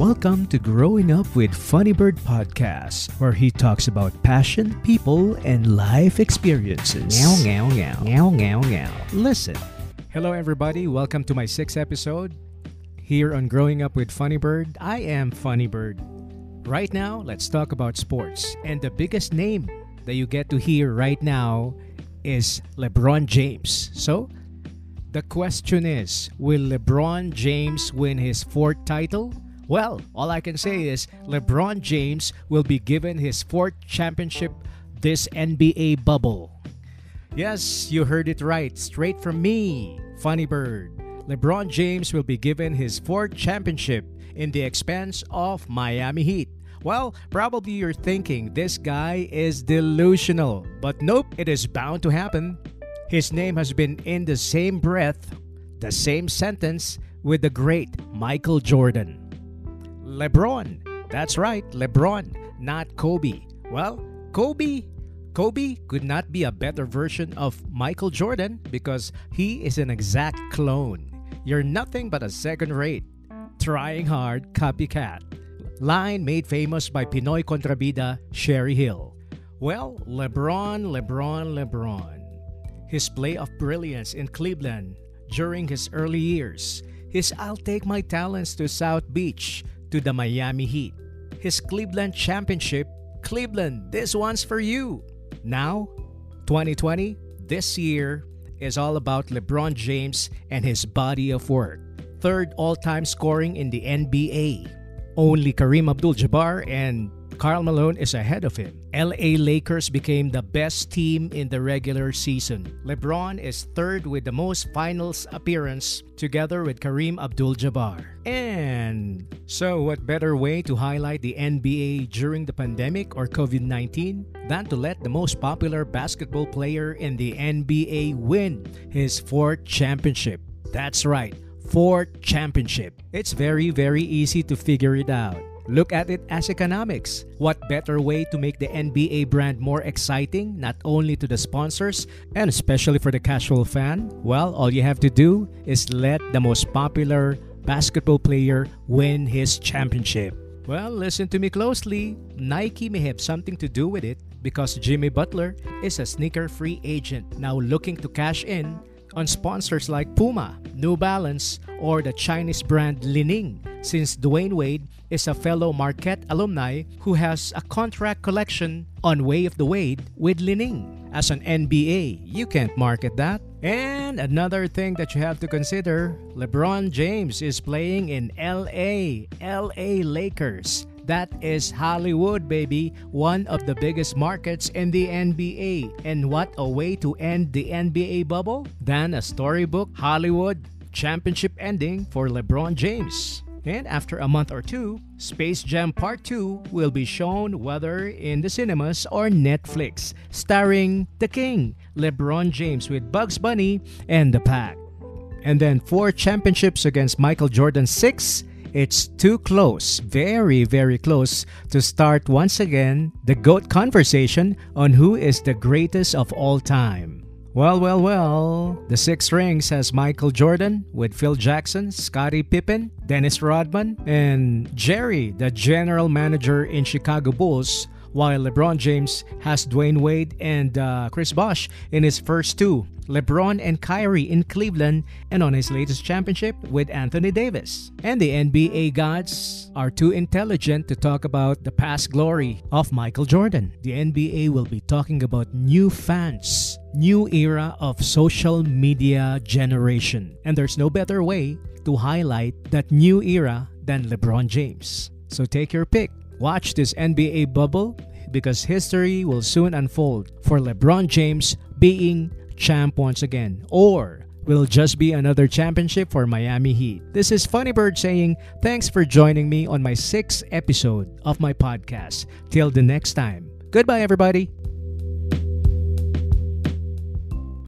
Welcome to Growing Up with Funny Bird Podcast, where he talks about passion, people, and life experiences. Meow, meow, meow. Meow, meow, meow. Listen. Hello, everybody. Welcome to my sixth episode here on Growing Up with Funny Bird. I am Funny Bird. Right now, let's talk about sports. And the biggest name that you get to hear right now is LeBron James. So, the question is Will LeBron James win his fourth title? Well, all I can say is LeBron James will be given his fourth championship this NBA bubble. Yes, you heard it right, straight from me, Funny Bird. LeBron James will be given his fourth championship in the expense of Miami Heat. Well, probably you're thinking this guy is delusional, but nope, it is bound to happen. His name has been in the same breath, the same sentence with the great Michael Jordan. LeBron. That's right, LeBron, not Kobe. Well, Kobe Kobe could not be a better version of Michael Jordan because he is an exact clone. You're nothing but a second rate, trying hard copycat. Line made famous by Pinoy contrabida Cherie Gil. Well, LeBron, LeBron, LeBron. His play of brilliance in Cleveland during his early years, his I'll take my talents to South Beach to the Miami Heat. His Cleveland championship, Cleveland, this one's for you. Now, 2020, this year is all about LeBron James and his body of work. Third all time scoring in the NBA. Only Kareem Abdul Jabbar and Karl Malone is ahead of him. LA Lakers became the best team in the regular season. LeBron is third with the most finals appearance together with Kareem Abdul-Jabbar. And so what better way to highlight the NBA during the pandemic or COVID-19 than to let the most popular basketball player in the NBA win his fourth championship. That's right, fourth championship. It's very very easy to figure it out. Look at it as economics. What better way to make the NBA brand more exciting, not only to the sponsors and especially for the casual fan? Well, all you have to do is let the most popular basketball player win his championship. Well, listen to me closely. Nike may have something to do with it because Jimmy Butler is a sneaker free agent now looking to cash in on sponsors like Puma, New Balance, or the Chinese brand Li-Ning, since Dwyane Wade is a fellow Marquette alumni who has a contract collection on Way of the Wade with Li-Ning. As an NBA, you can't market that. And another thing that you have to consider, LeBron James is playing in LA, LA Lakers. That is Hollywood, baby, one of the biggest markets in the NBA. And what a way to end the NBA bubble than a storybook Hollywood championship ending for LeBron James. And after a month or two, Space Jam Part 2 will be shown whether in the cinemas or Netflix, starring the King, LeBron James with Bugs Bunny and the Pack. And then four championships against Michael Jordan 6 it's too close, very, very close, to start once again the GOAT conversation on who is the greatest of all time. Well, well, well, the six rings has Michael Jordan with Phil Jackson, Scottie Pippen, Dennis Rodman, and Jerry, the general manager in Chicago Bulls, while LeBron James has Dwyane Wade and uh, Chris Bosh in his first two, LeBron and Kyrie in Cleveland, and on his latest championship with Anthony Davis. And the NBA gods are too intelligent to talk about the past glory of Michael Jordan. The NBA will be talking about new fans, new era of social media generation. And there's no better way to highlight that new era than LeBron James. So take your pick. Watch this NBA bubble because history will soon unfold for LeBron James being champ once again, or will just be another championship for Miami Heat. This is Funny Bird saying thanks for joining me on my sixth episode of my podcast. Till the next time. Goodbye, everybody.